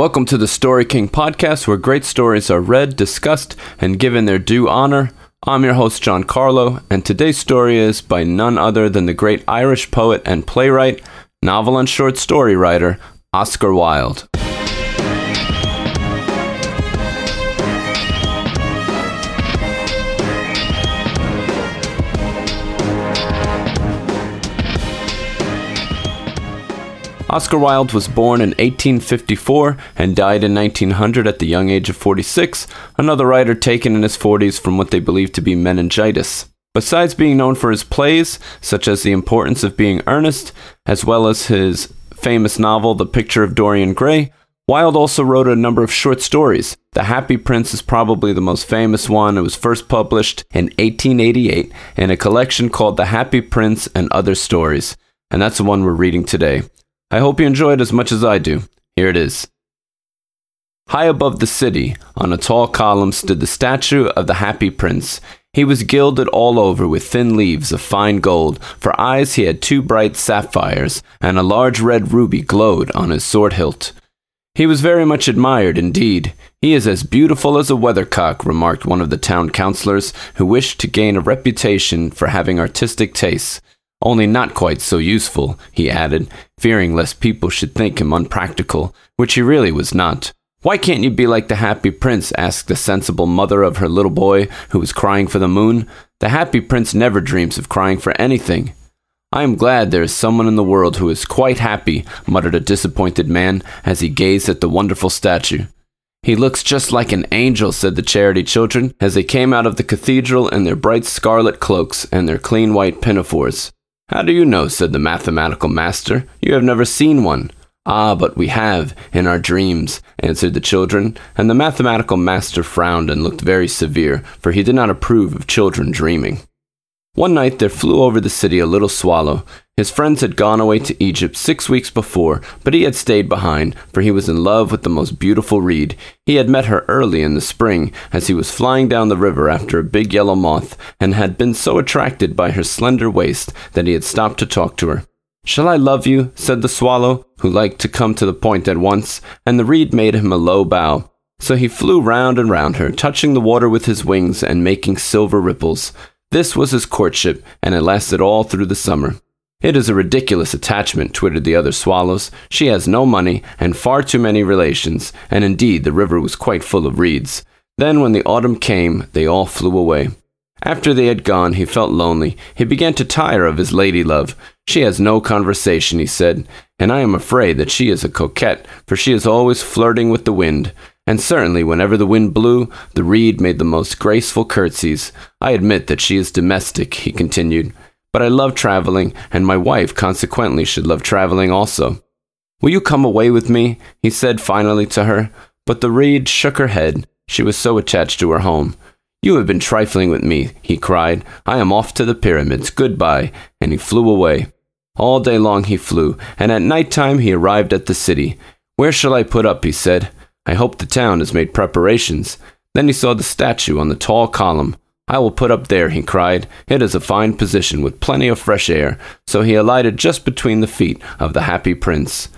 Welcome to the Story King podcast, where great stories are read, discussed, and given their due honor. I'm your host, John Carlo, and today's story is by none other than the great Irish poet and playwright, novel and short story writer, Oscar Wilde. Oscar Wilde was born in 1854 and died in 1900 at the young age of 46, another writer taken in his 40s from what they believe to be meningitis. Besides being known for his plays, such as The Importance of Being Earnest, as well as his famous novel The Picture of Dorian Gray, Wilde also wrote a number of short stories. The Happy Prince is probably the most famous one. It was first published in 1888 in a collection called The Happy Prince and Other Stories, and that's the one we're reading today. I hope you enjoy it as much as I do. Here it is. High above the city, on a tall column, stood the statue of the Happy Prince. He was gilded all over with thin leaves of fine gold. For eyes, he had two bright sapphires, and a large red ruby glowed on his sword hilt. He was very much admired indeed. He is as beautiful as a weathercock, remarked one of the town councillors, who wished to gain a reputation for having artistic tastes. Only not quite so useful, he added, fearing lest people should think him unpractical, which he really was not. Why can't you be like the happy prince? asked the sensible mother of her little boy who was crying for the moon. The happy prince never dreams of crying for anything. I am glad there is someone in the world who is quite happy, muttered a disappointed man as he gazed at the wonderful statue. He looks just like an angel, said the charity children as they came out of the cathedral in their bright scarlet cloaks and their clean white pinafores. How do you know? said the mathematical master. You have never seen one. Ah, but we have, in our dreams, answered the children, and the mathematical master frowned and looked very severe, for he did not approve of children dreaming. One night there flew over the city a little swallow. His friends had gone away to Egypt six weeks before, but he had stayed behind, for he was in love with the most beautiful reed. He had met her early in the spring, as he was flying down the river after a big yellow moth, and had been so attracted by her slender waist that he had stopped to talk to her. Shall I love you? said the swallow, who liked to come to the point at once, and the reed made him a low bow. So he flew round and round her, touching the water with his wings and making silver ripples. This was his courtship, and it lasted all through the summer. It is a ridiculous attachment, twittered the other swallows. She has no money and far too many relations, and indeed the river was quite full of reeds. Then, when the autumn came, they all flew away. After they had gone, he felt lonely. He began to tire of his lady love. She has no conversation, he said, and I am afraid that she is a coquette, for she is always flirting with the wind. And certainly, whenever the wind blew, the reed made the most graceful curtsies. I admit that she is domestic, he continued, but I love traveling, and my wife consequently should love traveling also. Will you come away with me? he said finally to her. But the reed shook her head. She was so attached to her home. You have been trifling with me, he cried. I am off to the pyramids. Goodbye. And he flew away. All day long he flew, and at night time he arrived at the city. Where shall I put up? he said. I hope the town has made preparations. Then he saw the statue on the tall column. I will put up there, he cried. It is a fine position, with plenty of fresh air. So he alighted just between the feet of the happy prince.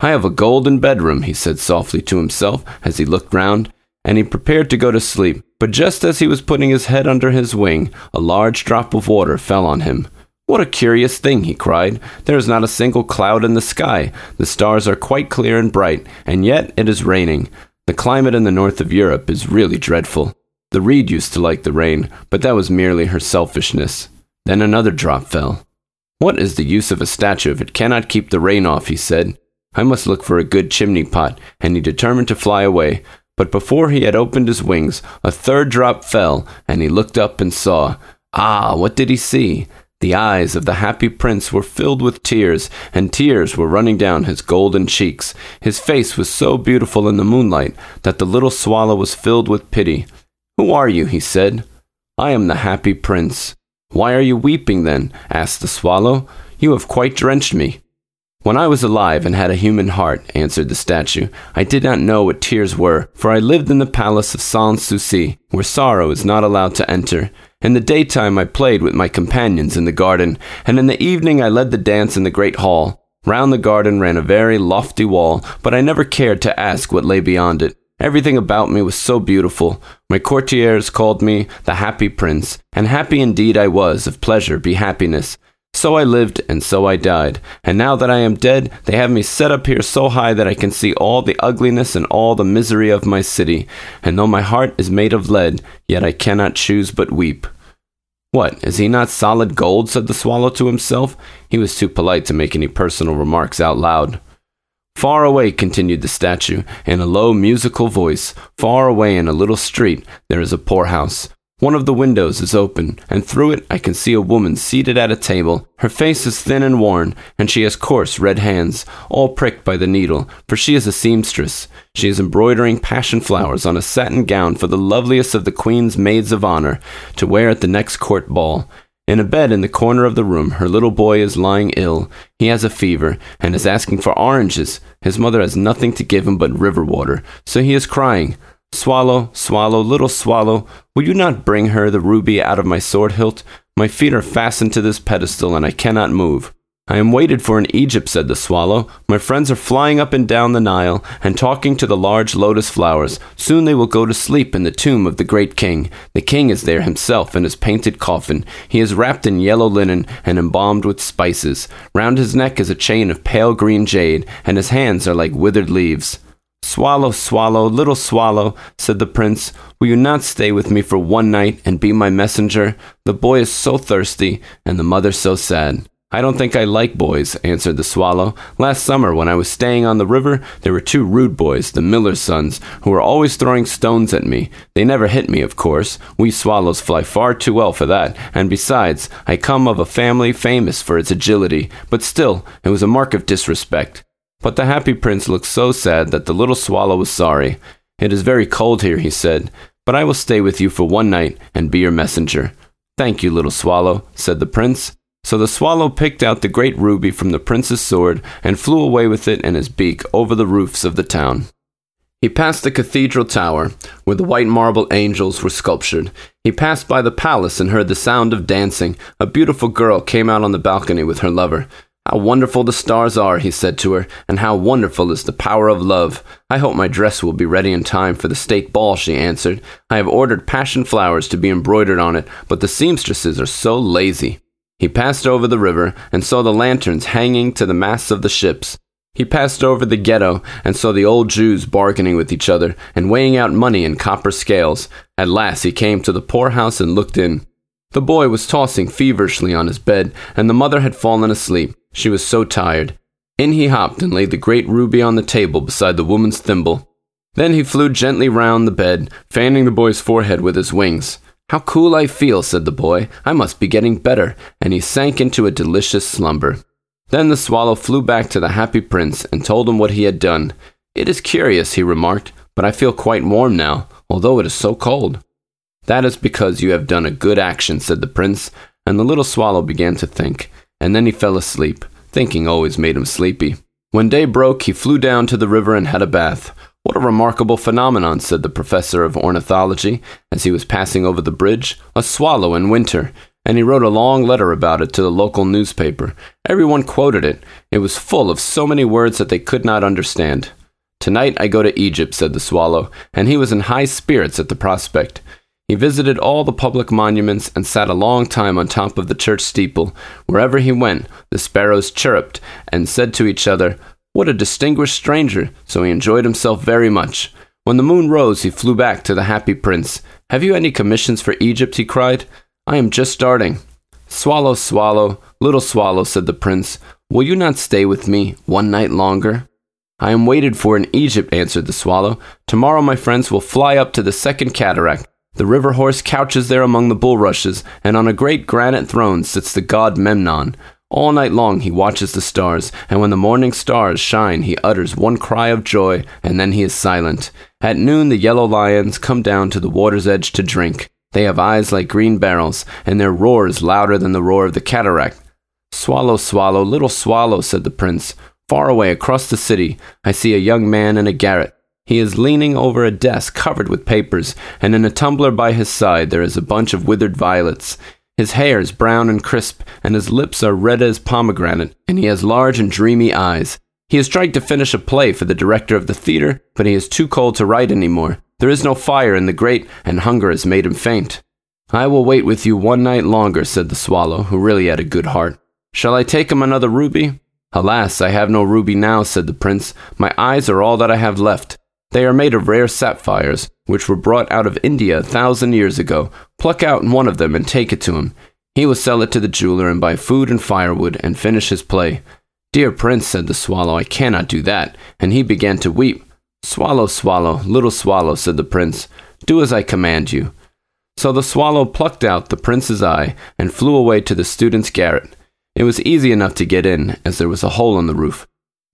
I have a golden bedroom, he said softly to himself as he looked round, and he prepared to go to sleep. But just as he was putting his head under his wing, a large drop of water fell on him. What a curious thing, he cried. There is not a single cloud in the sky. The stars are quite clear and bright, and yet it is raining. The climate in the north of Europe is really dreadful. The reed used to like the rain, but that was merely her selfishness. Then another drop fell. What is the use of a statue if it cannot keep the rain off? he said. I must look for a good chimney pot, and he determined to fly away. But before he had opened his wings, a third drop fell, and he looked up and saw. Ah, what did he see? The eyes of the happy prince were filled with tears, and tears were running down his golden cheeks. His face was so beautiful in the moonlight that the little swallow was filled with pity. Who are you? he said. I am the happy prince. Why are you weeping then? asked the swallow. You have quite drenched me. When I was alive and had a human heart, answered the statue, I did not know what tears were, for I lived in the palace of Sans Souci, where sorrow is not allowed to enter. In the daytime I played with my companions in the garden, and in the evening I led the dance in the great hall. Round the garden ran a very lofty wall, but I never cared to ask what lay beyond it. Everything about me was so beautiful. My courtiers called me the happy prince, and happy indeed I was, if pleasure be happiness. So I lived, and so I died. And now that I am dead, they have me set up here so high that I can see all the ugliness and all the misery of my city. And though my heart is made of lead, yet I cannot choose but weep. What, is he not solid gold? said the swallow to himself. He was too polite to make any personal remarks out loud. Far away, continued the statue, in a low musical voice, far away in a little street, there is a poorhouse. One of the windows is open, and through it I can see a woman seated at a table. Her face is thin and worn, and she has coarse red hands, all pricked by the needle, for she is a seamstress. She is embroidering passion flowers on a satin gown for the loveliest of the Queen's maids of honor to wear at the next court ball. In a bed in the corner of the room, her little boy is lying ill. He has a fever, and is asking for oranges. His mother has nothing to give him but river water, so he is crying. Swallow, swallow, little swallow, will you not bring her the ruby out of my sword hilt? My feet are fastened to this pedestal, and I cannot move. I am waited for in Egypt, said the swallow. My friends are flying up and down the Nile, and talking to the large lotus flowers. Soon they will go to sleep in the tomb of the great king. The king is there himself in his painted coffin. He is wrapped in yellow linen and embalmed with spices. Round his neck is a chain of pale green jade, and his hands are like withered leaves. Swallow, swallow, little swallow, said the prince, will you not stay with me for one night and be my messenger? The boy is so thirsty, and the mother so sad. I don't think I like boys, answered the swallow. Last summer, when I was staying on the river, there were two rude boys, the miller's sons, who were always throwing stones at me. They never hit me, of course. We swallows fly far too well for that, and besides, I come of a family famous for its agility, but still, it was a mark of disrespect. But the happy prince looked so sad that the little swallow was sorry. It is very cold here, he said, but I will stay with you for one night and be your messenger. Thank you, little swallow, said the prince. So the swallow picked out the great ruby from the prince's sword and flew away with it in his beak over the roofs of the town. He passed the cathedral tower, where the white marble angels were sculptured. He passed by the palace and heard the sound of dancing. A beautiful girl came out on the balcony with her lover. How wonderful the stars are, he said to her, and how wonderful is the power of love. I hope my dress will be ready in time for the state ball, she answered. I have ordered passion flowers to be embroidered on it, but the seamstresses are so lazy. He passed over the river and saw the lanterns hanging to the masts of the ships. He passed over the ghetto and saw the old Jews bargaining with each other and weighing out money in copper scales. At last he came to the poorhouse and looked in. The boy was tossing feverishly on his bed, and the mother had fallen asleep. She was so tired. In he hopped and laid the great ruby on the table beside the woman's thimble. Then he flew gently round the bed, fanning the boy's forehead with his wings. How cool I feel, said the boy. I must be getting better, and he sank into a delicious slumber. Then the swallow flew back to the happy prince and told him what he had done. It is curious, he remarked, but I feel quite warm now, although it is so cold. That is because you have done a good action, said the prince, and the little swallow began to think, and then he fell asleep. Thinking always made him sleepy. When day broke, he flew down to the river and had a bath. What a remarkable phenomenon, said the professor of ornithology as he was passing over the bridge. A swallow in winter. And he wrote a long letter about it to the local newspaper. Everyone quoted it. It was full of so many words that they could not understand. Tonight I go to Egypt, said the swallow, and he was in high spirits at the prospect. He visited all the public monuments and sat a long time on top of the church steeple. Wherever he went, the sparrows chirruped and said to each other, What a distinguished stranger! So he enjoyed himself very much. When the moon rose, he flew back to the happy prince. Have you any commissions for Egypt? he cried. I am just starting. Swallow, swallow, little swallow, said the prince. Will you not stay with me one night longer? I am waited for in Egypt, answered the swallow. Tomorrow my friends will fly up to the second cataract. The river horse couches there among the bulrushes, and on a great granite throne sits the god Memnon. All night long he watches the stars, and when the morning stars shine, he utters one cry of joy, and then he is silent. At noon, the yellow lions come down to the water's edge to drink. They have eyes like green beryls, and their roar is louder than the roar of the cataract. Swallow, swallow, little swallow, said the prince. Far away across the city, I see a young man in a garret. He is leaning over a desk covered with papers, and in a tumbler by his side there is a bunch of withered violets. His hair is brown and crisp, and his lips are red as pomegranate, and he has large and dreamy eyes. He has tried to finish a play for the director of the theater, but he is too cold to write any more. There is no fire in the grate, and hunger has made him faint. I will wait with you one night longer, said the swallow, who really had a good heart. Shall I take him another ruby? Alas, I have no ruby now, said the prince. My eyes are all that I have left. They are made of rare sapphires, which were brought out of India a thousand years ago. Pluck out one of them and take it to him. He will sell it to the jeweler and buy food and firewood and finish his play. Dear prince, said the swallow, I cannot do that. And he began to weep. Swallow, swallow, little swallow, said the prince, do as I command you. So the swallow plucked out the prince's eye and flew away to the student's garret. It was easy enough to get in, as there was a hole in the roof.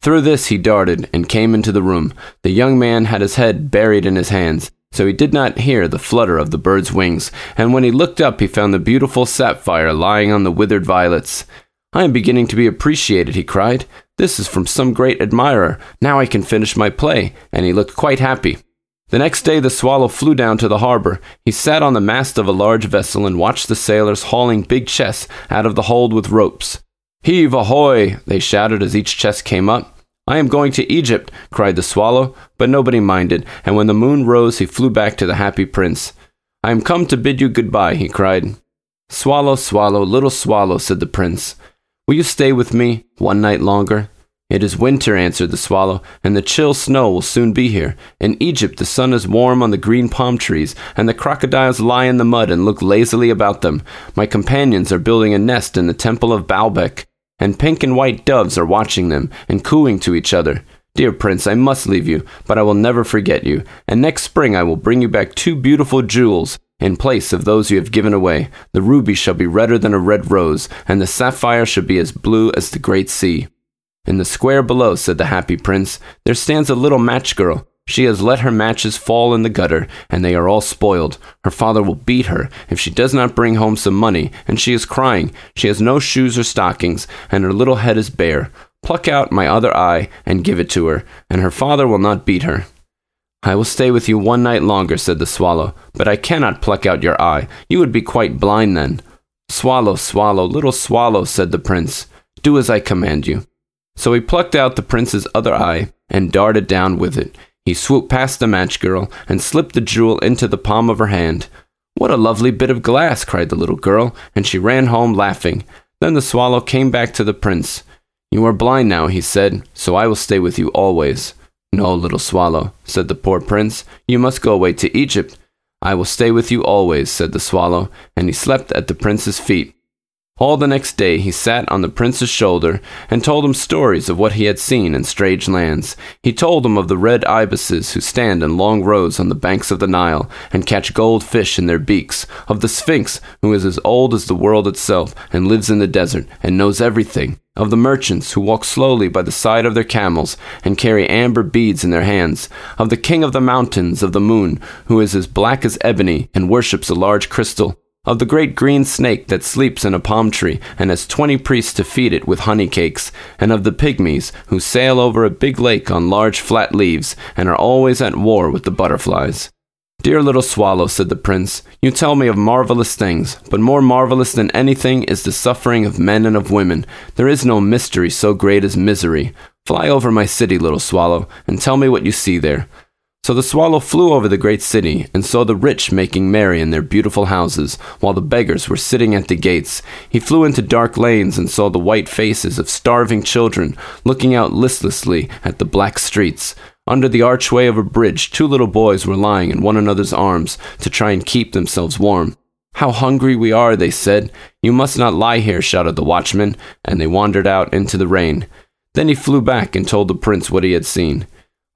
Through this he darted and came into the room. The young man had his head buried in his hands, so he did not hear the flutter of the bird's wings, and when he looked up he found the beautiful sapphire lying on the withered violets. I am beginning to be appreciated, he cried. This is from some great admirer. Now I can finish my play, and he looked quite happy. The next day the swallow flew down to the harbor. He sat on the mast of a large vessel and watched the sailors hauling big chests out of the hold with ropes. Heave ahoy! they shouted as each chest came up. I am going to Egypt, cried the swallow, but nobody minded, and when the moon rose he flew back to the happy prince. I am come to bid you good-bye, he cried. Swallow, swallow, little swallow, said the prince. Will you stay with me one night longer? It is winter, answered the swallow, and the chill snow will soon be here. In Egypt the sun is warm on the green palm trees, and the crocodiles lie in the mud and look lazily about them. My companions are building a nest in the temple of Baalbec, and pink and white doves are watching them and cooing to each other. Dear prince, I must leave you, but I will never forget you, and next spring I will bring you back two beautiful jewels. In place of those you have given away, the ruby shall be redder than a red rose, and the sapphire shall be as blue as the great sea. In the square below, said the happy prince, there stands a little match girl. She has let her matches fall in the gutter, and they are all spoiled. Her father will beat her if she does not bring home some money, and she is crying. She has no shoes or stockings, and her little head is bare. Pluck out my other eye and give it to her, and her father will not beat her. I will stay with you one night longer, said the swallow, but I cannot pluck out your eye. You would be quite blind then. Swallow, swallow, little swallow, said the prince. Do as I command you. So he plucked out the prince's other eye and darted down with it. He swooped past the match girl and slipped the jewel into the palm of her hand. What a lovely bit of glass! cried the little girl, and she ran home laughing. Then the swallow came back to the prince. You are blind now, he said, so I will stay with you always. No, little swallow, said the poor prince, you must go away to Egypt. I will stay with you always, said the swallow, and he slept at the prince's feet. All the next day he sat on the prince's shoulder and told him stories of what he had seen in strange lands. He told him of the red ibises who stand in long rows on the banks of the Nile and catch gold fish in their beaks, of the Sphinx who is as old as the world itself and lives in the desert and knows everything, of the merchants who walk slowly by the side of their camels and carry amber beads in their hands, of the king of the mountains of the moon who is as black as ebony and worships a large crystal of the great green snake that sleeps in a palm tree and has twenty priests to feed it with honey cakes, and of the pygmies who sail over a big lake on large flat leaves and are always at war with the butterflies. Dear little swallow, said the prince, you tell me of marvelous things, but more marvelous than anything is the suffering of men and of women. There is no mystery so great as misery. Fly over my city, little swallow, and tell me what you see there. So the swallow flew over the great city, and saw the rich making merry in their beautiful houses, while the beggars were sitting at the gates. He flew into dark lanes, and saw the white faces of starving children looking out listlessly at the black streets. Under the archway of a bridge, two little boys were lying in one another's arms to try and keep themselves warm. How hungry we are, they said. You must not lie here, shouted the watchman, and they wandered out into the rain. Then he flew back and told the prince what he had seen.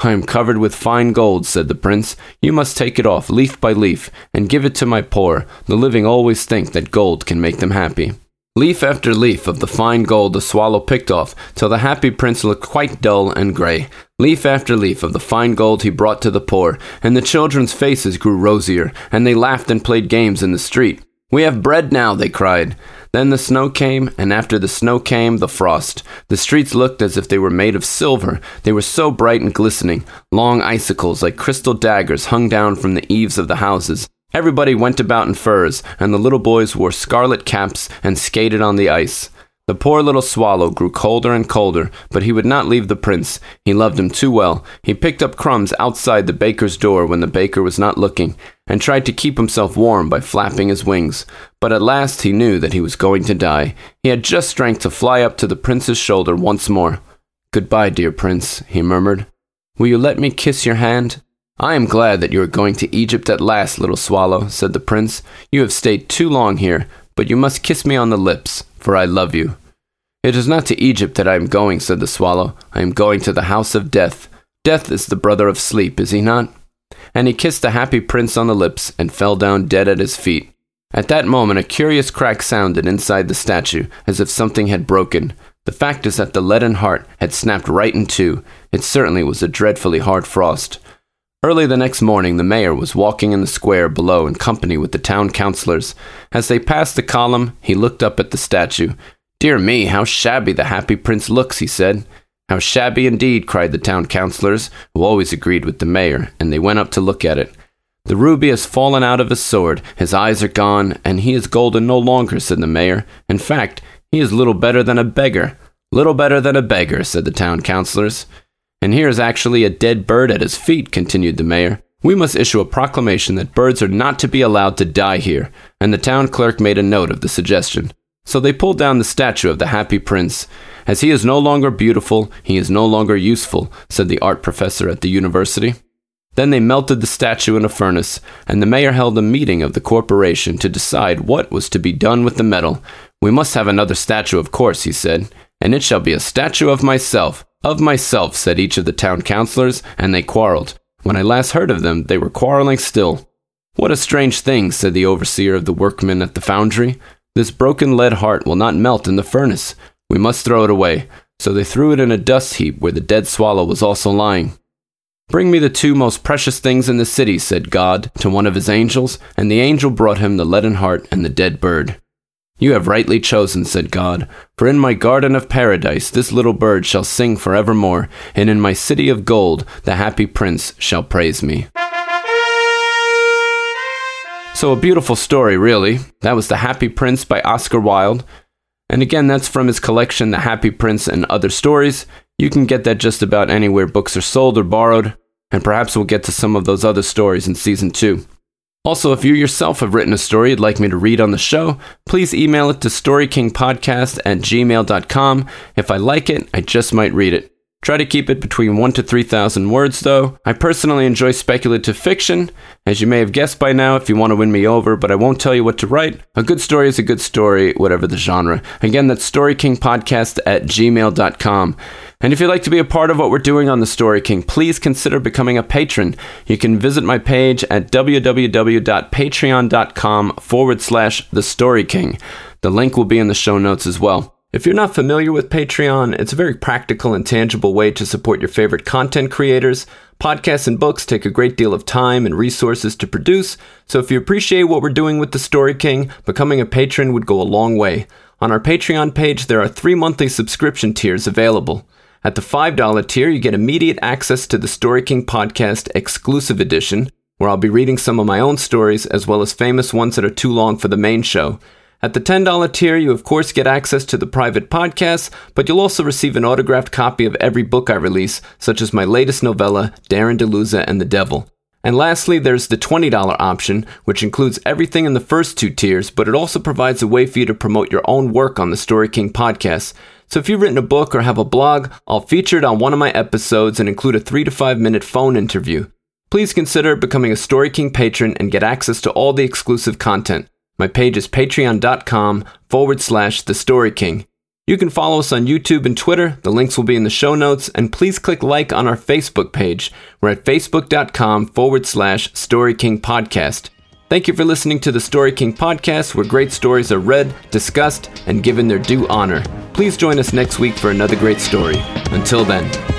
I am covered with fine gold, said the prince. You must take it off, leaf by leaf, and give it to my poor. The living always think that gold can make them happy. Leaf after leaf of the fine gold the swallow picked off, till the happy prince looked quite dull and grey. Leaf after leaf of the fine gold he brought to the poor, and the children's faces grew rosier, and they laughed and played games in the street. We have bread now, they cried. Then the snow came, and after the snow came the frost. The streets looked as if they were made of silver. They were so bright and glistening. Long icicles, like crystal daggers, hung down from the eaves of the houses. Everybody went about in furs, and the little boys wore scarlet caps and skated on the ice. The poor little swallow grew colder and colder, but he would not leave the prince. He loved him too well. He picked up crumbs outside the baker's door when the baker was not looking, and tried to keep himself warm by flapping his wings. But at last he knew that he was going to die. He had just strength to fly up to the prince's shoulder once more. Goodbye, dear prince, he murmured. Will you let me kiss your hand? I am glad that you are going to Egypt at last, little swallow, said the prince. You have stayed too long here, but you must kiss me on the lips for I love you. It is not to Egypt that I am going, said the swallow. I am going to the house of death. Death is the brother of sleep, is he not? And he kissed the happy prince on the lips and fell down dead at his feet. At that moment, a curious crack sounded inside the statue, as if something had broken. The fact is that the leaden heart had snapped right in two. It certainly was a dreadfully hard frost. Early the next morning, the mayor was walking in the square below in company with the town councilors. As they passed the column, he looked up at the statue. Dear me, how shabby the happy prince looks, he said. How shabby indeed, cried the town councilors, who always agreed with the mayor, and they went up to look at it. The ruby has fallen out of his sword, his eyes are gone, and he is golden no longer, said the mayor. In fact, he is little better than a beggar. Little better than a beggar, said the town councilors. And here is actually a dead bird at his feet, continued the mayor. We must issue a proclamation that birds are not to be allowed to die here, and the town clerk made a note of the suggestion. So they pulled down the statue of the happy prince. As he is no longer beautiful, he is no longer useful, said the art professor at the university. Then they melted the statue in a furnace, and the mayor held a meeting of the corporation to decide what was to be done with the metal. We must have another statue, of course, he said, and it shall be a statue of myself, of myself, said each of the town councilors, and they quarreled. When I last heard of them, they were quarreling still. What a strange thing, said the overseer of the workmen at the foundry. This broken lead heart will not melt in the furnace. We must throw it away. So they threw it in a dust heap where the dead swallow was also lying. Bring me the two most precious things in the city, said God to one of his angels, and the angel brought him the leaden heart and the dead bird. You have rightly chosen, said God, for in my garden of paradise this little bird shall sing for evermore, and in my city of gold the happy prince shall praise me. So, a beautiful story, really. That was The Happy Prince by Oscar Wilde. And again, that's from his collection, The Happy Prince and Other Stories. You can get that just about anywhere books are sold or borrowed, and perhaps we'll get to some of those other stories in season two. Also, if you yourself have written a story you'd like me to read on the show, please email it to storykingpodcast at gmail.com. If I like it, I just might read it. Try to keep it between 1 to 3,000 words, though. I personally enjoy speculative fiction, as you may have guessed by now if you want to win me over, but I won't tell you what to write. A good story is a good story, whatever the genre. Again, that's storykingpodcast at gmail.com. And if you'd like to be a part of what we're doing on The Story King, please consider becoming a patron. You can visit my page at www.patreon.com forward slash The Story King. The link will be in the show notes as well. If you're not familiar with Patreon, it's a very practical and tangible way to support your favorite content creators. Podcasts and books take a great deal of time and resources to produce, so if you appreciate what we're doing with The Story King, becoming a patron would go a long way. On our Patreon page, there are three monthly subscription tiers available. At the $5 tier, you get immediate access to the Story King Podcast Exclusive Edition, where I'll be reading some of my own stories as well as famous ones that are too long for the main show. At the $10 tier, you of course get access to the private podcasts, but you'll also receive an autographed copy of every book I release, such as my latest novella, Darren DeLuza and the Devil. And lastly, there's the $20 option, which includes everything in the first two tiers, but it also provides a way for you to promote your own work on the Story King podcast. So if you've written a book or have a blog, I'll feature it on one of my episodes and include a three to five minute phone interview. Please consider becoming a Story King patron and get access to all the exclusive content. My page is patreon.com forward slash the story king. You can follow us on YouTube and Twitter. The links will be in the show notes. And please click like on our Facebook page. We're at facebook.com forward slash Story King Podcast. Thank you for listening to the Story King Podcast, where great stories are read, discussed, and given their due honor. Please join us next week for another great story. Until then.